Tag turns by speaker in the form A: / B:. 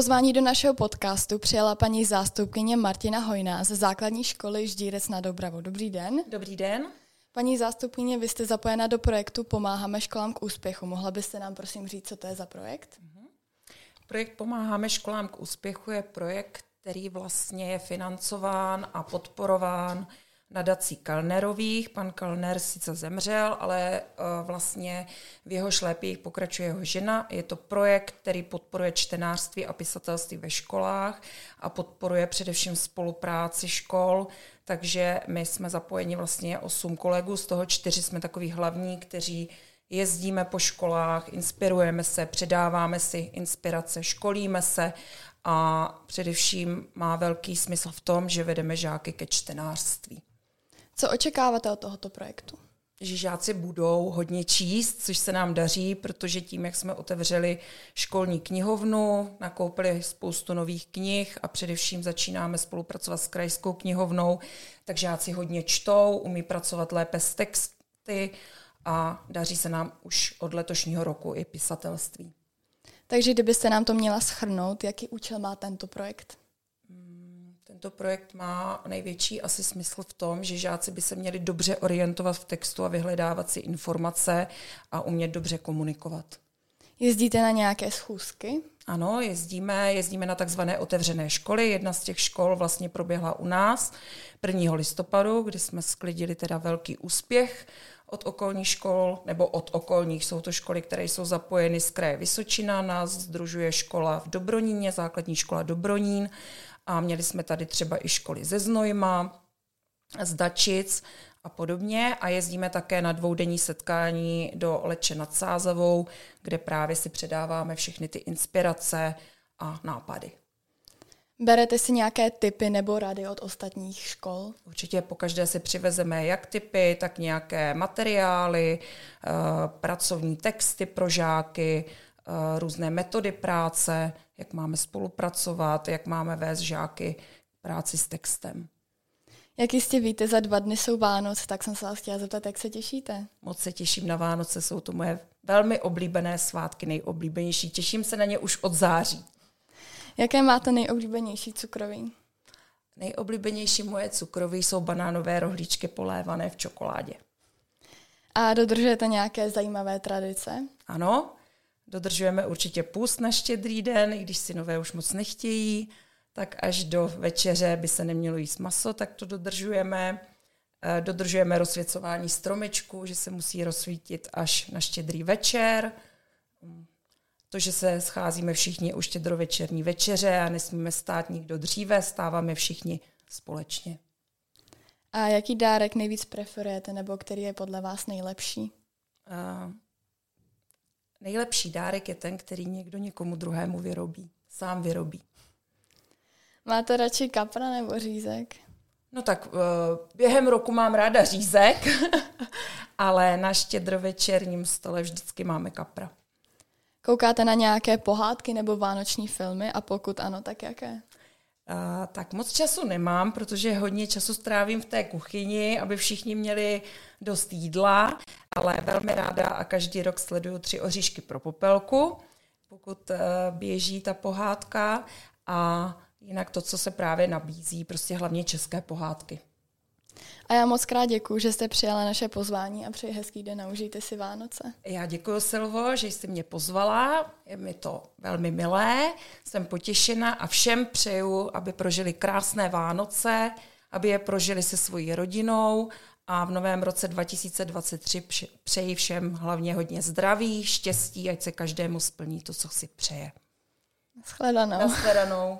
A: Pozvání do našeho podcastu přijala paní zástupkyně Martina Hojná ze základní školy Ždírec na Dobravu. Dobrý den.
B: Dobrý den.
A: Paní zástupkyně, vy jste zapojena do projektu Pomáháme školám k úspěchu. Mohla byste nám prosím říct, co to je za projekt?
B: Mhm. Projekt Pomáháme školám k úspěchu je projekt, který vlastně je financován a podporován nadací Kalnerových. Pan Kalner sice zemřel, ale uh, vlastně v jeho šlépích pokračuje jeho žena. Je to projekt, který podporuje čtenářství a pisatelství ve školách a podporuje především spolupráci škol, takže my jsme zapojeni vlastně osm kolegů, z toho čtyři jsme takový hlavní, kteří jezdíme po školách, inspirujeme se, předáváme si inspirace, školíme se a především má velký smysl v tom, že vedeme žáky ke čtenářství.
A: Co očekáváte od tohoto projektu?
B: Že žáci budou hodně číst, což se nám daří, protože tím, jak jsme otevřeli školní knihovnu, nakoupili spoustu nových knih a především začínáme spolupracovat s krajskou knihovnou, tak žáci hodně čtou, umí pracovat lépe s texty a daří se nám už od letošního roku i pisatelství.
A: Takže kdybyste nám to měla schrnout, jaký účel má tento projekt?
B: Tento projekt má největší asi smysl v tom, že žáci by se měli dobře orientovat v textu a vyhledávat si informace a umět dobře komunikovat.
A: Jezdíte na nějaké schůzky?
B: Ano, jezdíme, jezdíme na takzvané otevřené školy. Jedna z těch škol vlastně proběhla u nás 1. listopadu, kdy jsme sklidili teda velký úspěch od okolních škol, nebo od okolních. Jsou to školy, které jsou zapojeny z kraje Vysočina. Nás združuje škola v Dobroníně, základní škola Dobronín a měli jsme tady třeba i školy ze Znojma, z Dačic a podobně. A jezdíme také na dvoudenní setkání do Leče nad Sázavou, kde právě si předáváme všechny ty inspirace a nápady.
A: Berete si nějaké typy nebo rady od ostatních škol?
B: Určitě po každé si přivezeme jak typy, tak nějaké materiály, eh, pracovní texty pro žáky, eh, různé metody práce, jak máme spolupracovat, jak máme vést žáky práci s textem.
A: Jak jistě víte, za dva dny jsou Vánoce, tak jsem se vás chtěla zeptat, jak se těšíte?
B: Moc se těším na Vánoce, jsou to moje velmi oblíbené svátky, nejoblíbenější. Těším se na ně už od září.
A: Jaké máte nejoblíbenější cukroví?
B: Nejoblíbenější moje cukroví jsou banánové rohlíčky polévané v čokoládě.
A: A dodržujete nějaké zajímavé tradice?
B: Ano, Dodržujeme určitě půst na štědrý den, i když si nové už moc nechtějí, tak až do večeře by se nemělo jíst maso, tak to dodržujeme. Eh, dodržujeme rozsvěcování stromečku, že se musí rozsvítit až na štědrý večer. To, že se scházíme všichni u štědrovečerní večeře a nesmíme stát nikdo dříve, stáváme všichni společně.
A: A jaký dárek nejvíc preferujete, nebo který je podle vás nejlepší?
B: Uh, Nejlepší dárek je ten, který někdo někomu druhému vyrobí. Sám vyrobí.
A: Máte radši kapra nebo řízek?
B: No tak uh, během roku mám ráda řízek, ale na štědrovečerním stole vždycky máme kapra.
A: Koukáte na nějaké pohádky nebo vánoční filmy a pokud ano, tak jaké?
B: Uh, tak moc času nemám, protože hodně času strávím v té kuchyni, aby všichni měli dost jídla, ale velmi ráda a každý rok sleduju tři oříšky pro popelku, pokud uh, běží ta pohádka a jinak to, co se právě nabízí, prostě hlavně české pohádky.
A: A já moc krát děkuji, že jste přijala naše pozvání a přeji hezký den a užijte si Vánoce.
B: Já děkuji, Silvo, že jste mě pozvala. Je mi to velmi milé, jsem potěšena a všem přeju, aby prožili krásné Vánoce, aby je prožili se svojí rodinou a v novém roce 2023 přeji všem hlavně hodně zdraví, štěstí, ať se každému splní to, co si přeje.
A: Shledanou.
B: Nashledanou.